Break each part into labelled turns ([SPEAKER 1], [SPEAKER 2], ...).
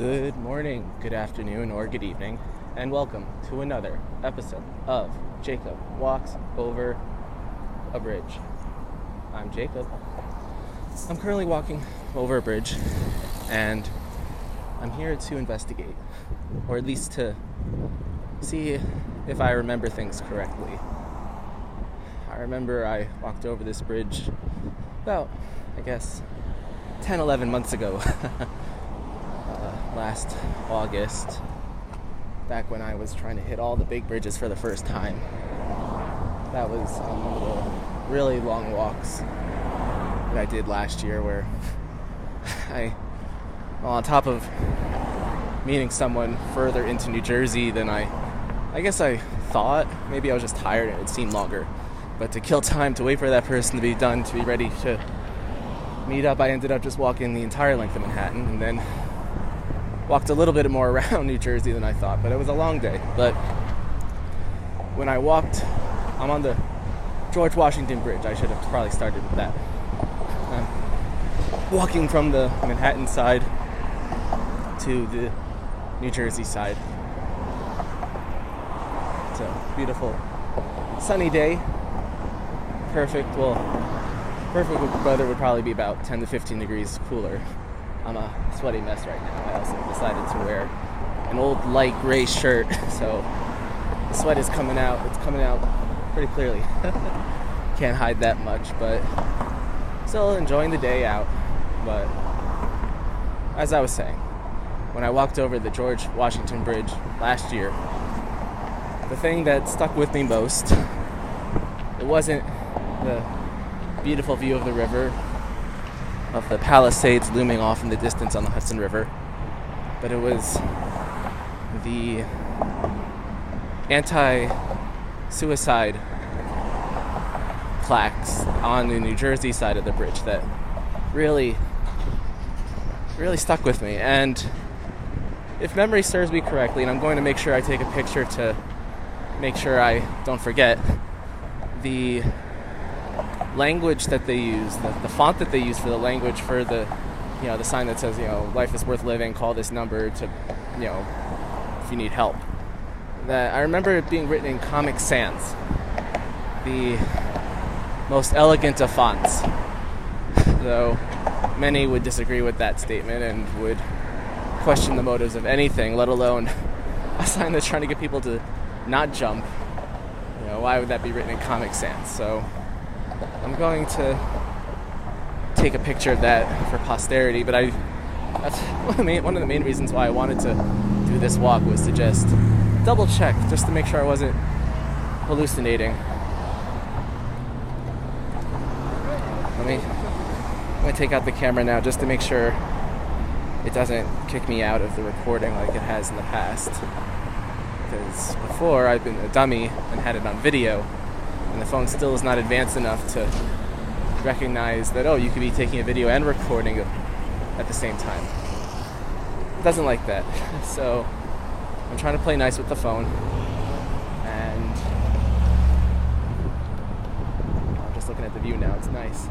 [SPEAKER 1] Good morning, good afternoon, or good evening, and welcome to another episode of Jacob Walks Over a Bridge. I'm Jacob. I'm currently walking over a bridge, and I'm here to investigate, or at least to see if I remember things correctly. I remember I walked over this bridge about, I guess, 10, 11 months ago. last August, back when I was trying to hit all the big bridges for the first time. That was um, one of the really long walks that I did last year where I, well, on top of meeting someone further into New Jersey than I, I guess I thought, maybe I was just tired and it seemed longer. But to kill time, to wait for that person to be done, to be ready to meet up, I ended up just walking the entire length of Manhattan and then walked a little bit more around New Jersey than I thought. But it was a long day. But when I walked, I'm on the George Washington Bridge. I should have probably started with that. I'm walking from the Manhattan side to the New Jersey side. It's a beautiful sunny day. Perfect. Well, perfect weather would probably be about 10 to 15 degrees cooler. I'm a sweaty mess right now. I also decided to wear an old light gray shirt, so the sweat is coming out. It's coming out pretty clearly. Can't hide that much, but still enjoying the day out. But as I was saying, when I walked over the George Washington Bridge last year, the thing that stuck with me most, it wasn't the beautiful view of the river, of the Palisades looming off in the distance on the Hudson River, but it was the anti suicide plaques on the New Jersey side of the bridge that really, really stuck with me. And if memory serves me correctly, and I'm going to make sure I take a picture to make sure I don't forget, the language that they use, the, the font that they use for the language for the, you know, the sign that says, you know, life is worth living, call this number to, you know, if you need help. That I remember it being written in Comic Sans, the most elegant of fonts. Though many would disagree with that statement and would question the motives of anything, let alone a sign that's trying to get people to not jump. You know, why would that be written in Comic Sans? So I'm going to take a picture of that for posterity. But I, that's one of, the main, one of the main reasons why I wanted to do this walk was to just double check, just to make sure I wasn't hallucinating. Let me, I'm gonna take out the camera now just to make sure it doesn't kick me out of the recording like it has in the past. Because before I've been a dummy and had it on video, and the phone still is not advanced enough to recognize that oh you could be taking a video and recording at the same time. It doesn't like that. So i'm trying to play nice with the phone and i'm just looking at the view now. It's nice.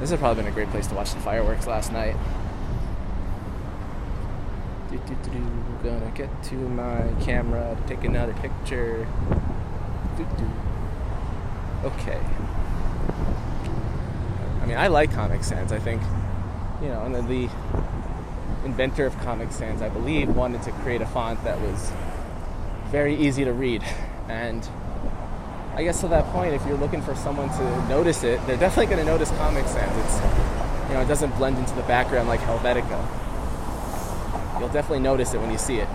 [SPEAKER 1] This has probably been a great place to watch the fireworks last night. Do, do, do, gonna get to my camera take another picture Okay. I mean, I like Comic Sans. I think, you know, and the inventor of Comic Sans, I believe, wanted to create a font that was very easy to read. And I guess to that point, if you're looking for someone to notice it, they're definitely going to notice Comic Sans. It's, you know, it doesn't blend into the background like Helvetica. You'll definitely notice it when you see it.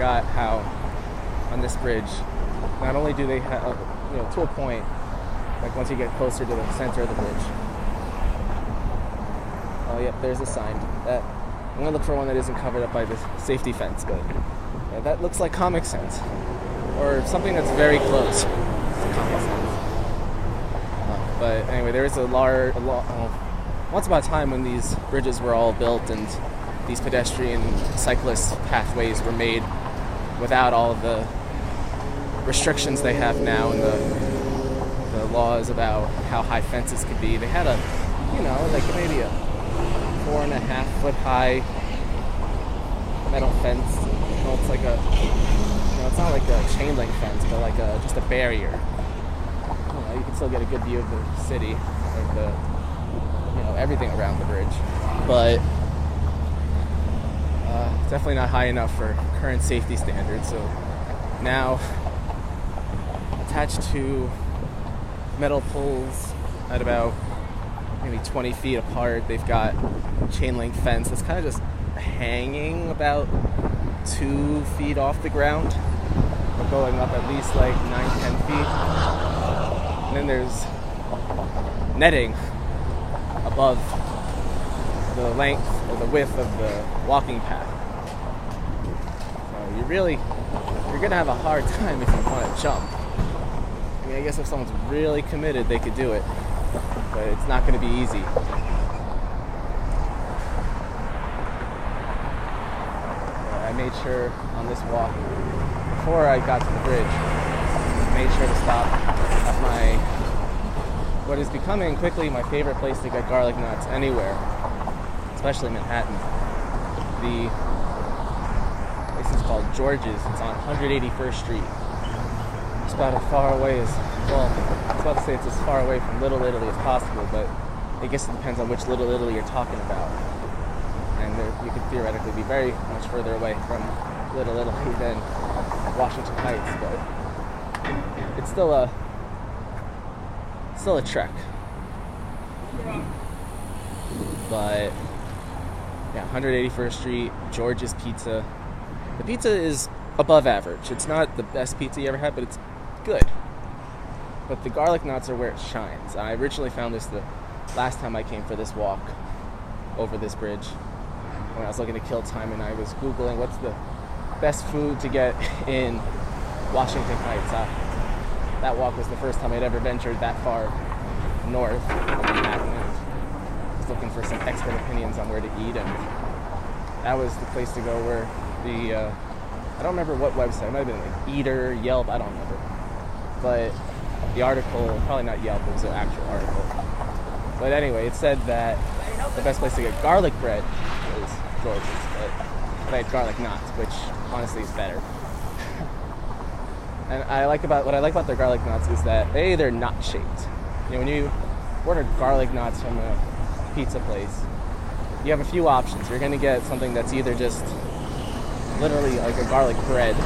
[SPEAKER 1] forgot how on this bridge, not only do they have, you know, to a point, like once you get closer to the center of the bridge. Oh, yep, there's a sign. That I'm gonna look for one that isn't covered up by the safety fence, but yeah, that looks like Comic Sans, or something that's very close Comic Sans. Uh, but anyway, there is a large, a lo- oh, once upon a time when these bridges were all built and these pedestrian cyclist pathways were made without all the restrictions they have now and the, the laws about how high fences could be. They had a, you know, like maybe a four and a half foot high metal fence. You know, it's like a, you know, it's not like a chain link fence, but like a just a barrier. You know, you can still get a good view of the city, of the, you know, everything around the bridge, but uh, definitely not high enough for current safety standards. So now, attached to metal poles at about maybe 20 feet apart, they've got chain link fence that's kind of just hanging about two feet off the ground, but going up at least like nine, ten feet. And then there's netting above the length or the width of the walking path. So you really, you're gonna have a hard time if you want to jump. I guess if someone's really committed, they could do it, but it's not gonna be easy. I made sure on this walk, before I got to the bridge, made sure to stop at my, what is becoming quickly my favorite place to get garlic knots anywhere, especially Manhattan. The place is called George's. It's on 181st Street. About as far away as, well, I was about to say it's as far away from Little Italy as possible, but I guess it depends on which Little Italy you're talking about and there, you could theoretically be very much further away from Little Italy than Washington Heights, but it's still a still a trek. But yeah, 181st Street, George's Pizza. The pizza is above average. It's not the best pizza you ever had, but it's good. But the garlic knots are where it shines. I originally found this the last time I came for this walk over this bridge when I was looking to kill time and I was Googling what's the best food to get in Washington Heights. Uh, that walk was the first time I'd ever ventured that far north. I was looking for some expert opinions on where to eat, and that was the place to go where the, uh, I don't remember what website, it might have been like Eater, Yelp, I don't remember. But the article, probably not Yelp, it was an actual article. But anyway, it said that the best place to get garlic bread was George's, but, I had garlic knots, which honestly is better. and I like about what I like about their garlic knots is that a they're not shaped. You know, when you order garlic knots from a pizza place, you have a few options. You're gonna get something that's either just literally like a garlic bread.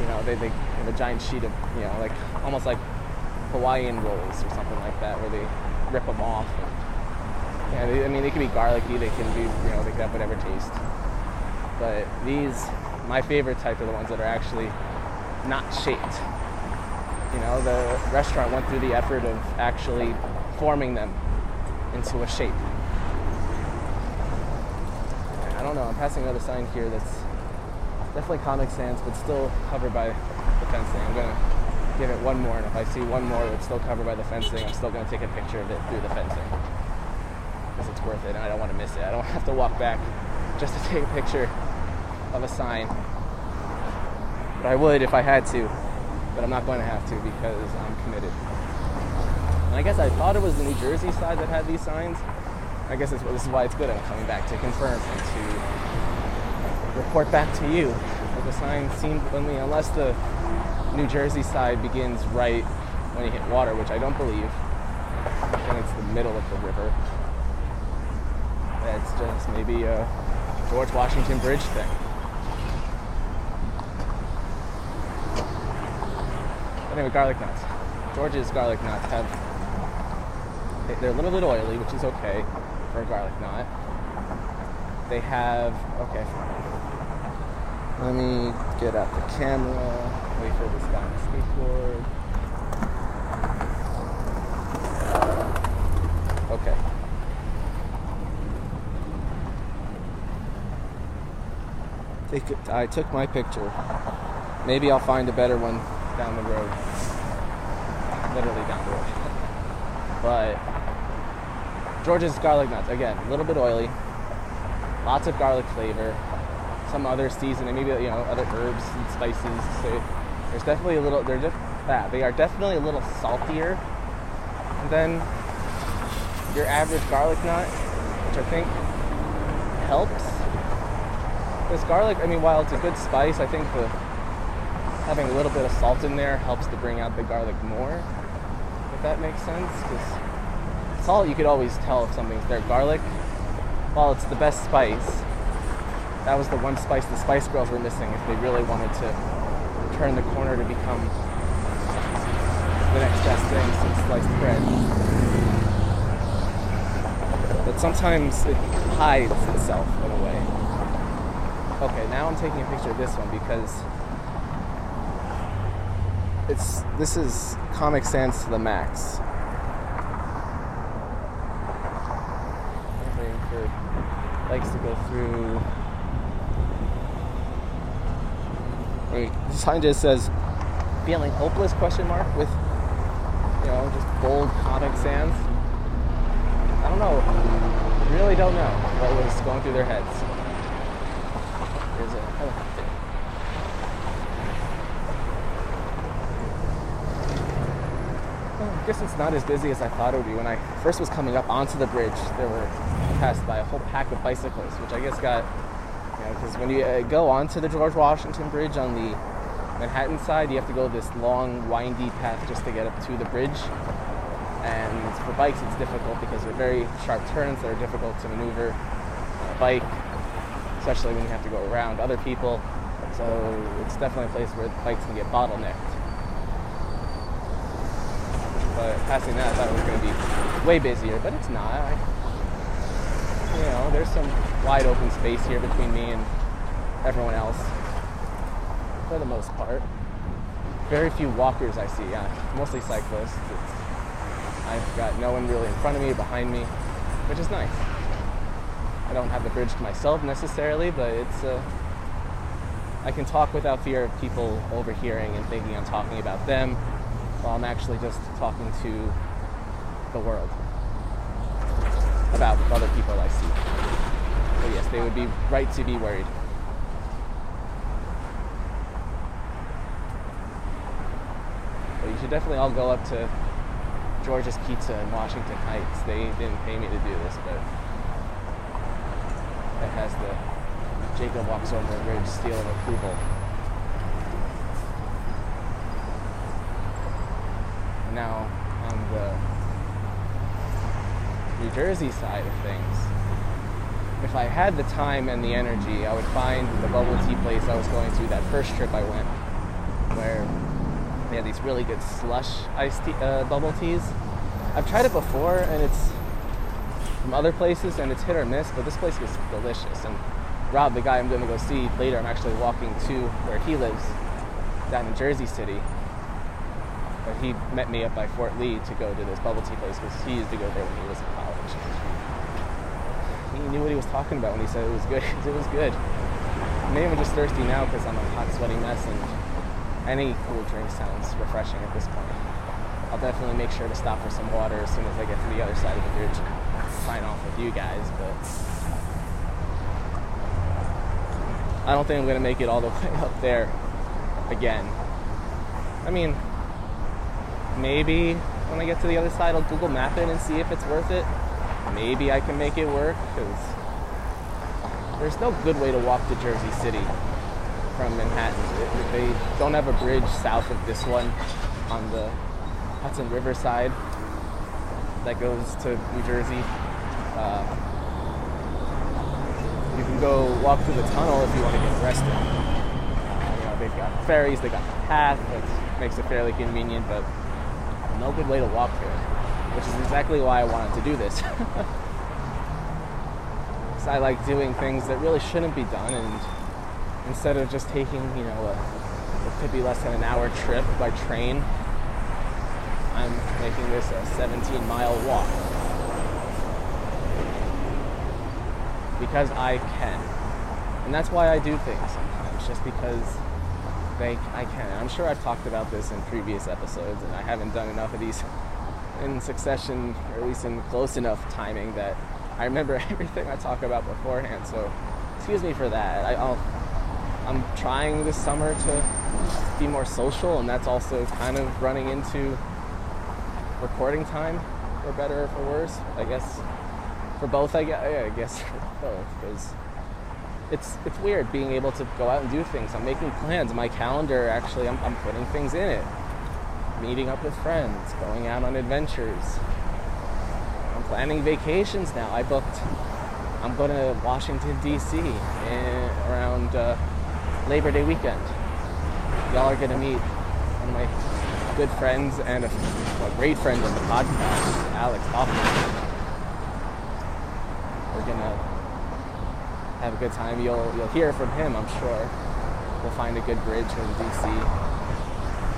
[SPEAKER 1] You know, they, they a giant sheet of you know like almost like Hawaiian rolls or something like that, where they rip them off. Yeah, they, I mean, they can be garlicky, they can be, you know, they can have whatever taste. But these, my favorite type are the ones that are actually not shaped. You know, the restaurant went through the effort of actually forming them into a shape. I don't know, I'm passing another sign here that's definitely Comic Sans, but still covered by fencing. I'm gonna give it one more, and if I see one more that's still covered by the fencing, I'm still gonna take a picture of it through the fencing because it's worth it and I don't want to miss it. I don't have to walk back just to take a picture of a sign. But I would if I had to, but I'm not going to have to because I'm committed. And I guess I thought it was the New Jersey side that had these signs. I guess this is why it's good I'm coming back to confirm and to report back to you. The sign seemed only unless the New Jersey side begins right when you hit water, which I don't believe. I think it's the middle of the river. That's just maybe a George Washington Bridge thing. But anyway, garlic knots. George's garlic knots have they're a little bit oily, which is okay for a garlic knot. They have okay. Let me get out the camera. Wait for this guy on the skateboard. Okay. Take it, I took my picture. Maybe I'll find a better one down the road. Literally down the road. But George's garlic knots, again, a little bit oily. Lots of garlic flavor. Some other seasoning, maybe you know, other herbs and spices. So there's definitely a little they're just ah, they are definitely a little saltier than your average garlic knot, which I think helps. This garlic, I mean, while it's a good spice, I think the having a little bit of salt in there helps to bring out the garlic more. If that makes sense, because salt you could always tell if something's there. Garlic, while it's the best spice, that was the one spice the Spice Girls were missing if they really wanted to turn the corner to become the next best thing since sliced bread. But sometimes it hides itself in a way. Okay, now I'm taking a picture of this one because it's this is Comic Sans to the max. For likes to go through. Wait, the sign just says feeling hopeless question mark with you know just bold Comic Sans. I don't know. Really don't know what was going through their heads. There's a helicopter. I guess it's not as busy as I thought it would be. When I first was coming up onto the bridge, there were passed by a whole pack of bicyclists, which I guess got, you know, because when you uh, go onto the George Washington Bridge on the Manhattan side, you have to go this long, windy path just to get up to the bridge. And for bikes, it's difficult because they're very sharp turns that are difficult to maneuver on a bike, especially when you have to go around other people. So it's definitely a place where bikes can get bottlenecked. But passing that, I thought it was going to be way busier, but it's not. I, you know, there's some wide open space here between me and everyone else, for the most part. Very few walkers I see, yeah, mostly cyclists. It's, I've got no one really in front of me behind me, which is nice. I don't have the bridge to myself necessarily, but it's uh, I can talk without fear of people overhearing and thinking I'm talking about them while I'm actually just talking to the world about other people I see. So yes, they would be right to be worried. Definitely all go up to George's Pizza in Washington Heights. They didn't pay me to do this, but it has the Jacob walks over a bridge seal of approval. Now on the New Jersey side of things, if I had the time and the energy, I would find the bubble tea place I was going to that first trip I went, where they had these really good slush iced tea, uh, bubble teas. I've tried it before, and it's from other places, and it's hit or miss. But this place was delicious. And Rob, the guy I'm going to go see later, I'm actually walking to where he lives, down in Jersey City. But he met me up by Fort Lee to go to this bubble tea place because he used to go there when he was in college. He knew what he was talking about when he said it was good. it was good. Maybe I'm just thirsty now because I'm a hot, sweaty mess, and any cool drink sounds refreshing at this point. I'll definitely make sure to stop for some water as soon as I get to the other side of the bridge. and Sign off with you guys, but I don't think I'm gonna make it all the way up there again. I mean, maybe when I get to the other side, I'll Google Map it and see if it's worth it. Maybe I can make it work because there's no good way to walk to Jersey City from Manhattan. They don't have a bridge south of this one on the Hudson River side that goes to New Jersey. Uh, you can go walk through the tunnel if you want to get arrested. Uh, you know, they've got ferries, they've got a path that makes it fairly convenient, but no good way to walk here, which is exactly why I wanted to do this. I like doing things that really shouldn't be done, and instead of just taking, you know, a, it could be less than an hour trip by train, I'm making this a 17 mile walk. Because I can. And that's why I do things sometimes, just because they, I can. I'm sure I've talked about this in previous episodes, and I haven't done enough of these in succession, or at least in close enough timing that I remember everything I talk about beforehand. So, excuse me for that. I, I'll, I'm trying this summer to be more social, and that's also kind of running into recording time. for better or for worse. I guess for both. I guess, yeah, I guess both because it's it's weird being able to go out and do things. I'm making plans. My calendar actually, I'm, I'm putting things in it. Meeting up with friends, going out on adventures. I'm planning vacations now. I booked. I'm going to Washington D.C. Around uh, Labor Day weekend. Y'all are to meet one of my good friends and a, a great friend of the podcast, Alex Hoffman. We're gonna have a good time. You'll you'll hear from him, I'm sure. We'll find a good bridge in DC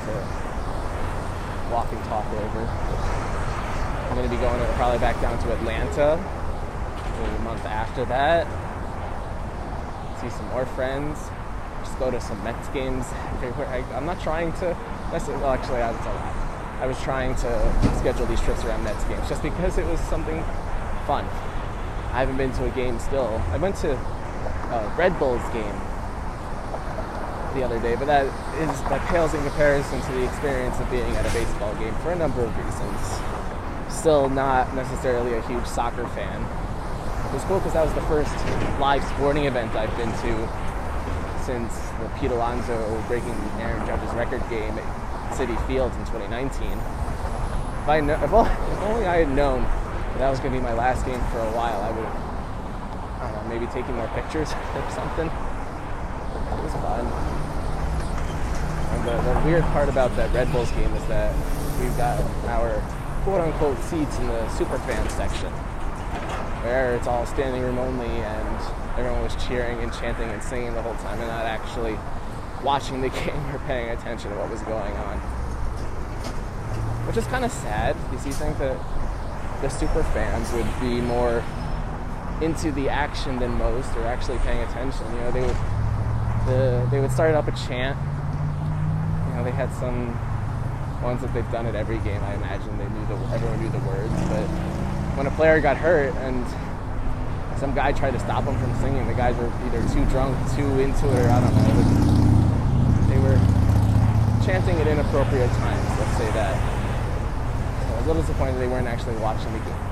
[SPEAKER 1] to walk and talk over. I'm gonna be going probably back down to Atlanta a month after that. See some more friends. Go to some Mets games. I, am not trying to. Well, actually, that's a. I was trying to schedule these trips around Mets games just because it was something fun. I haven't been to a game still. I went to a Red Bulls game the other day, but that is that pales in comparison to the experience of being at a baseball game for a number of reasons. Still not necessarily a huge soccer fan. It was cool because that was the first live sporting event I've been to since the Pete Alonso breaking Aaron Judge's record game at Citi Field in 2019. If, I if, only I had known that that was going to be my last game for a while, I would have maybe taking more pictures or something. It was fun. And the, the weird part about that Red Bulls game is that we've got our quote unquote seats in the super fan section where it's all standing room only and everyone was cheering and chanting and singing the whole time and not actually watching the game or paying attention to what was going on. Which is kind of sad because you think that the super fans would be more into the action than most or actually paying attention. You know, they would the, they would start up a chant. You know, they had some ones that they've done at every game. I imagine they knew the everyone knew the words, but when a player got hurt and some guy tried to stop him from singing, the guys were either too drunk, too into it, or I don't know. They were chanting at inappropriate times. Let's say that. So I was a little disappointed they weren't actually watching the game,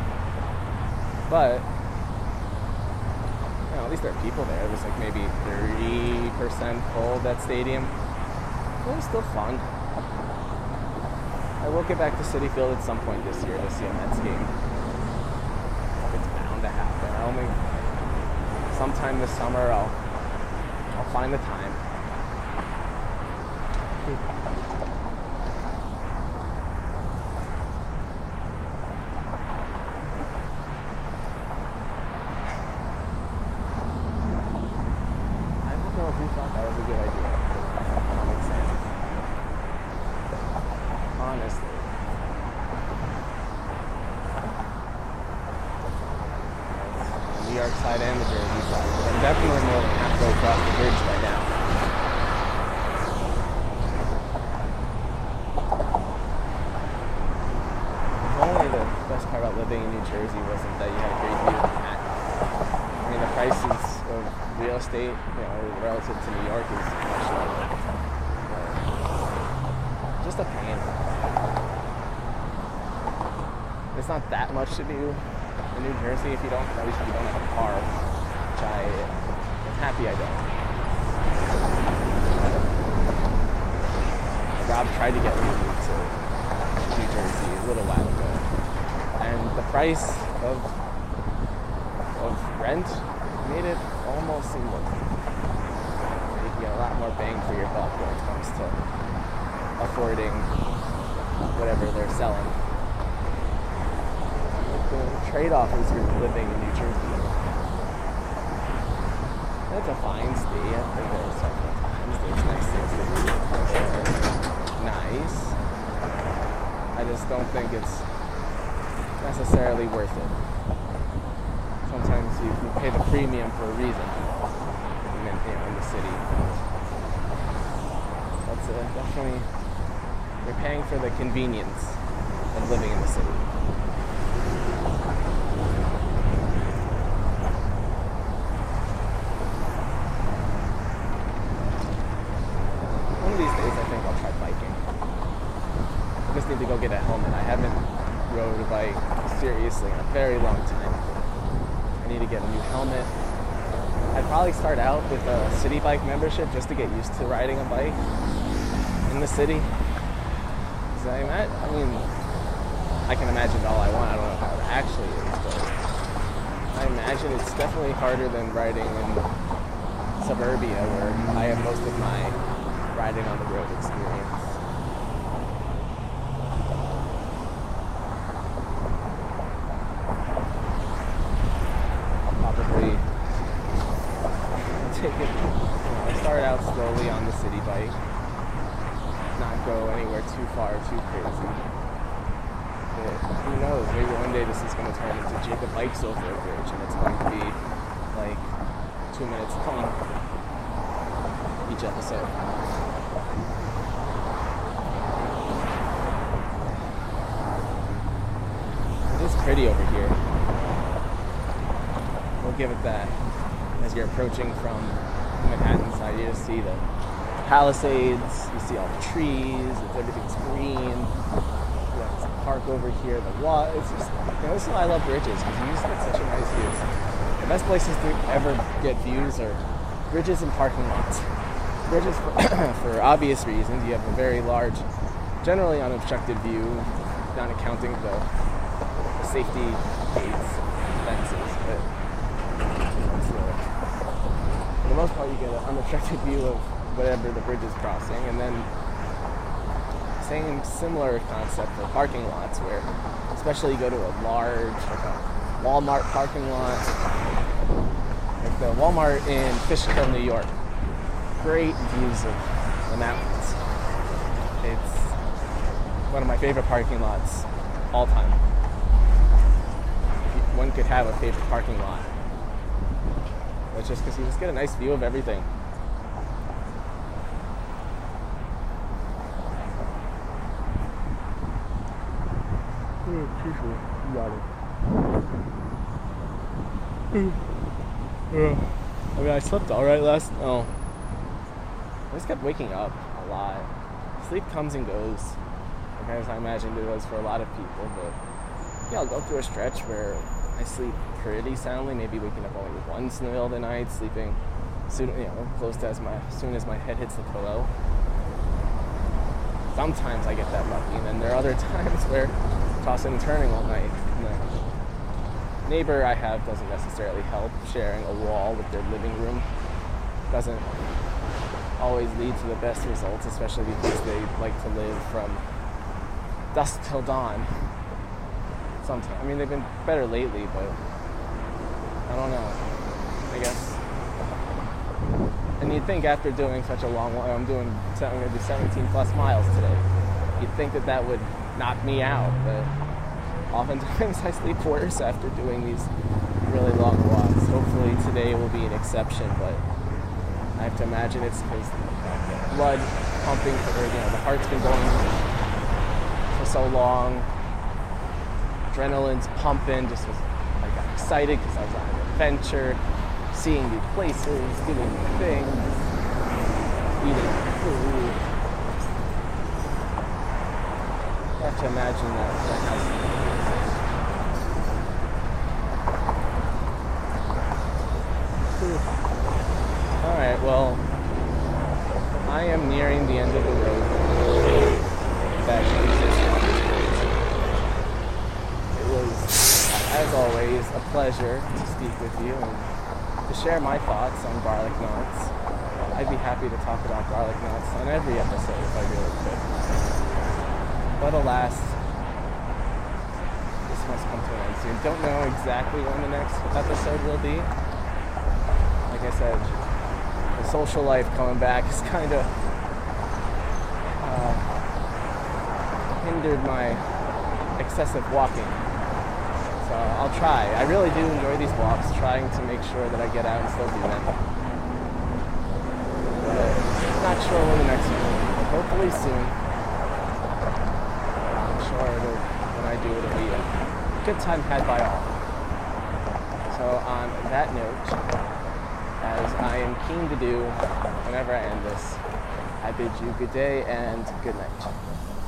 [SPEAKER 1] but at least there are people there. It was like maybe 30% full that stadium. It was still fun. I will get back to Citi Field at some point this year to see a Mets game. It's bound to happen. I only sometime this summer I'll I'll find the time. Much uh, longer. Just a fan. It's not that much to do in New Jersey if you don't, at least if you don't have a car, which I am happy I don't. Rob tried to get me to New Jersey a little while ago, and the price of of rent made it almost seem like you get a lot more bang for your buck when it comes to affording whatever they're selling the trade-off is you're living in New Jersey. That's a fine. I've been there several times. There's to. Nice. I just don't think it's necessarily worth it. Sometimes you, you pay the premium for a reason in, in, in the city. That's a, definitely, you're paying for the convenience of living in the city. get a helmet. I haven't rode a bike seriously in a very long time. I need to get a new helmet. I'd probably start out with a Citi Bike membership just to get used to riding a bike in the city. I, I mean, I can imagine all I want. I don't know how it actually is, but I imagine it's definitely harder than riding in suburbia where I have most of my riding on the road experience. I'll probably take it, you know, start out slowly on the Citi Bike, not go anywhere too far, too crazy. But who knows? Maybe one day this is going to turn into Jacob bikes over a bridge, and it's going to be like two minutes long each episode. It is pretty over here. We'll give it that. As you're approaching from the Manhattan side, you just see the Palisades, you see all the trees, everything's green. Park over here, the water. It's just, you know, this is why I love bridges because you just get such a nice views. The best places to ever get views are bridges and parking lots. Bridges, for, for obvious reasons, you have a very large, generally unobstructed view, not accounting the safety gates, fences, but for the most part, you get an unobstructed view of whatever the bridge is crossing, and then same similar concept for parking lots, where especially you go to a large, like a Walmart parking lot, like the Walmart in Fishkill, New York. Great views of the mountains. It's one of my favorite parking lots all time. One could have a favorite parking lot. It's just because you just get a nice view of everything. I mean, I slept all right last. Oh, I just kept waking up a lot. Sleep comes and goes, like as I imagined it was for a lot of people. But yeah, I'll go through a stretch where I sleep pretty soundly. Maybe waking up only once in the middle of the night, sleeping soon, you know, close to as my soon as my head hits the pillow. Sometimes I get that lucky, and then there are other times where tossing and turning all night. The neighbor I have doesn't necessarily help. Sharing a wall with their living room doesn't always lead to the best results, especially because they like to live from dusk till dawn. Sometimes, I mean, they've been better lately, but I don't know. I guess. And you'd think after doing such a long I'm doing, I'm going to do 17 plus miles today. You'd think that that would knock me out, but oftentimes I sleep worse after doing these really long walks. Hopefully today will be an exception, but I have to imagine it's because blood pumping, for, you know, the heart's been going for so long. Adrenaline's pumping. Just was, I got excited because I was on an adventure, seeing new places, doing new things, eating food. I have to imagine that that has. All right. Well, I am nearing the end of the road that. It was, as always, a pleasure to speak with you and to share my thoughts on garlic knots. I'd be happy to talk about garlic knots on every episode if I really. But alas, this must come to an end soon. Don't know exactly when the next episode will be. Like I said, the social life coming back has kind of uh, hindered my excessive walking. So I'll try. I really do enjoy these walks, trying to make sure that I get out and still do them. But not sure when the next one will be, hopefully soon. I'm it'll, when I do, it'll be a good time had by all. So on that note, as I am keen to do whenever I end this, I bid you good day and good night.